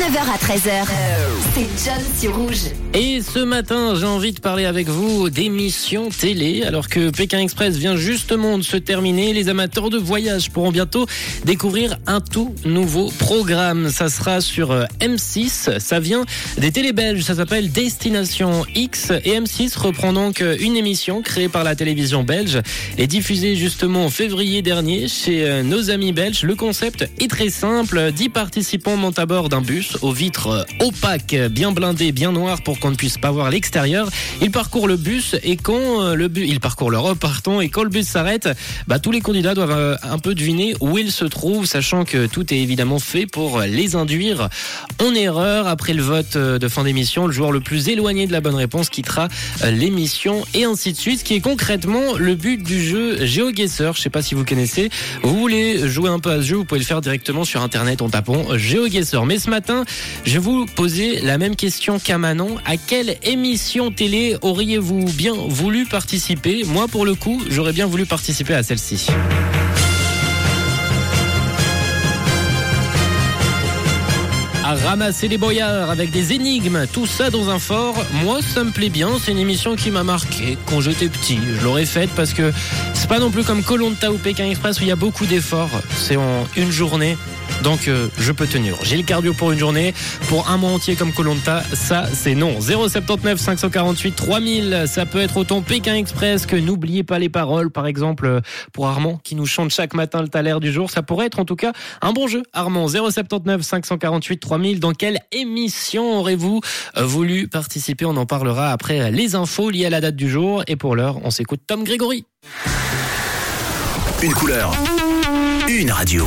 9h à 13h. C'est John sur Rouge. Et ce matin, j'ai envie de parler avec vous d'émissions télé. Alors que Pékin Express vient justement de se terminer, les amateurs de voyage pourront bientôt découvrir un tout nouveau programme. Ça sera sur euh, M6. Ça vient des télé belges. Ça s'appelle Destination X. Et M6 reprend donc euh, une émission créée par la télévision belge et diffusée justement en février dernier chez euh, nos amis belges. Le concept est très simple. 10 participants montent à bord d'un bus aux vitres opaques, bien blindées, bien noires pour qu'on ne puisse pas voir l'extérieur. Ils parcourent le bus et quand euh, le bus, ils parcourent l'Europe, et quand le bus s'arrête, bah, tous les candidats doivent euh, un peu deviner où ils se trouvent, sachant que tout est évidemment fait pour les induire en erreur. Après le vote euh, de fin d'émission, le joueur le plus éloigné de la bonne réponse quittera l'émission et ainsi de suite, ce qui est concrètement le but du jeu GeoGuessr. Je sais pas si vous connaissez. Vous voulez jouer un peu à ce jeu, vous pouvez le faire directement sur internet en tapant GeoGuessr. Mais ce matin, je vais vous poser la même question qu'à Manon. À quelle émission télé auriez-vous bien voulu participer? Moi, pour le coup, j'aurais bien voulu participer à celle-ci. à ramasser les boyards avec des énigmes, tout ça dans un fort. Moi, ça me plaît bien. C'est une émission qui m'a marqué quand j'étais petit. Je l'aurais faite parce que c'est pas non plus comme Colonta ou Pékin Express où il y a beaucoup d'efforts. C'est en une journée. Donc euh, je peux tenir. J'ai le cardio pour une journée, pour un mois entier comme Colonta, ça c'est non. 079 548 3000, ça peut être autant Pékin Express que n'oubliez pas les paroles, par exemple euh, pour Armand qui nous chante chaque matin le taler du jour. Ça pourrait être en tout cas un bon jeu. Armand 079 548 3000. Dans quelle émission aurez-vous euh, voulu participer? On en parlera après les infos liées à la date du jour. Et pour l'heure, on s'écoute Tom Grégory. Une couleur, une radio.